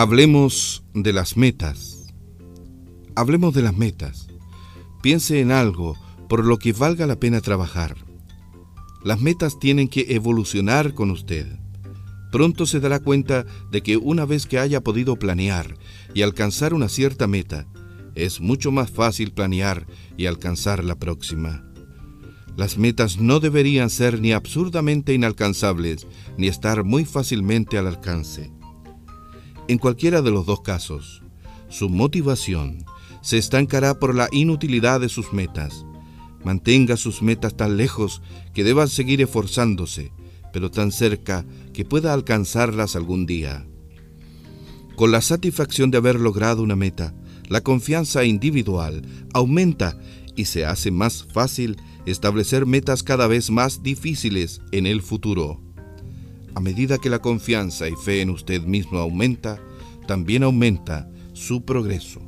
Hablemos de las metas. Hablemos de las metas. Piense en algo por lo que valga la pena trabajar. Las metas tienen que evolucionar con usted. Pronto se dará cuenta de que una vez que haya podido planear y alcanzar una cierta meta, es mucho más fácil planear y alcanzar la próxima. Las metas no deberían ser ni absurdamente inalcanzables, ni estar muy fácilmente al alcance. En cualquiera de los dos casos, su motivación se estancará por la inutilidad de sus metas. Mantenga sus metas tan lejos que deban seguir esforzándose, pero tan cerca que pueda alcanzarlas algún día. Con la satisfacción de haber logrado una meta, la confianza individual aumenta y se hace más fácil establecer metas cada vez más difíciles en el futuro. A medida que la confianza y fe en usted mismo aumenta, también aumenta su progreso.